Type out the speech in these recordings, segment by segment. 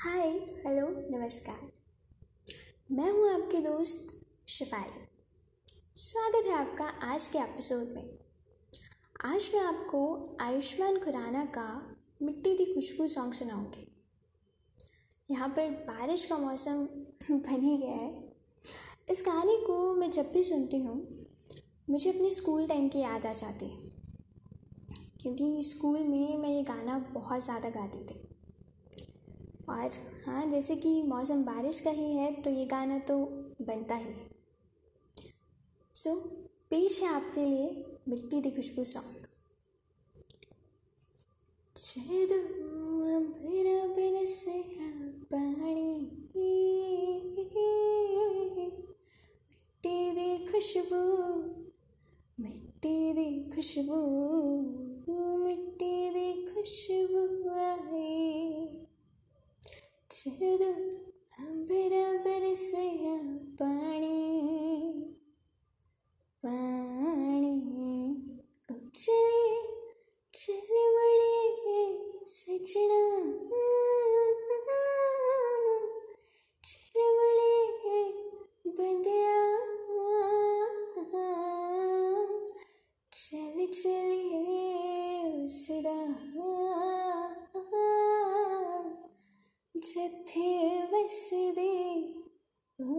हाय, hello, नमस्कार। मैं हूँ आपकी दोस्त शिफाली स्वागत है आपका आज के एपिसोड में। आज मैं आपको आयुष्मान खुराना का मिट्टी दी खुशबू सॉन्ग सुनाऊँगी। यहाँ पर बारिश का मौसम बन ही गया है। इस गाने को मैं जब भी सुनती हूँ, मुझे अपने स्कूल टाइम की याद आ जाती है। क्योंकि स्कूल में मैं ये गाना बहुत ज़्यादा गाती थी। और हाँ जैसे कि मौसम बारिश का ही है तो ये गाना तो बनता ही है। सो पेश है आपके लिए मिट्टी दी खुशबू सॉन्ग मिट्टी दी खुशबू, मिट्टी दी खुशबू, मिट्टी दी खुशबू ചെയ്തു. അമ്പരമ്പരശയ പാണി പാണി. ഉച്ചയെ ചെല്ലിമണിയെ സജന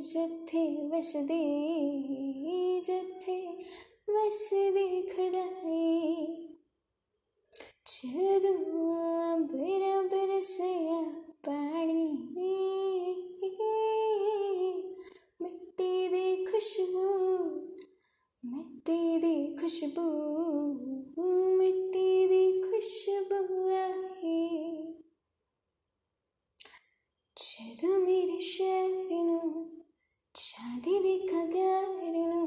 ਜਿੱਥੇ ਵਸਦੇ ਜਿੱਥੇ ਵਸਦੇ ਖੁਦਾਏ ਜਦੋਂ ਬਿਨ ਬਰਸਿਆ ਪਾਣੀ ਮਿੱਟੀ ਦੀ ਖੁਸ਼ਬੂ ਮਿੱਟੀ ਦੀ ਖੁਸ਼ਬੂ ਮਿੱਟੀ ਦੀ ਖੁਸ਼ਬੂ ਆਏ ਜਦੋਂ ਮੇਰੇ शादी दिखा കാരണം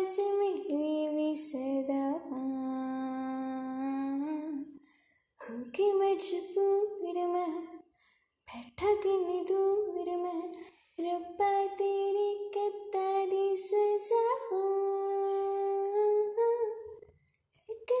ऐसे मिली भी सदा। होके मैं, बैठा किन्नी दूर मैं। रब्बा तेरी कत्ता दी सजा। एक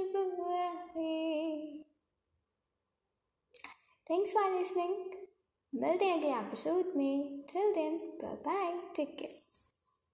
थैंक्स फॉर लिसनिंग मिलते हैं अगले एपिसोड में till then bye bye take care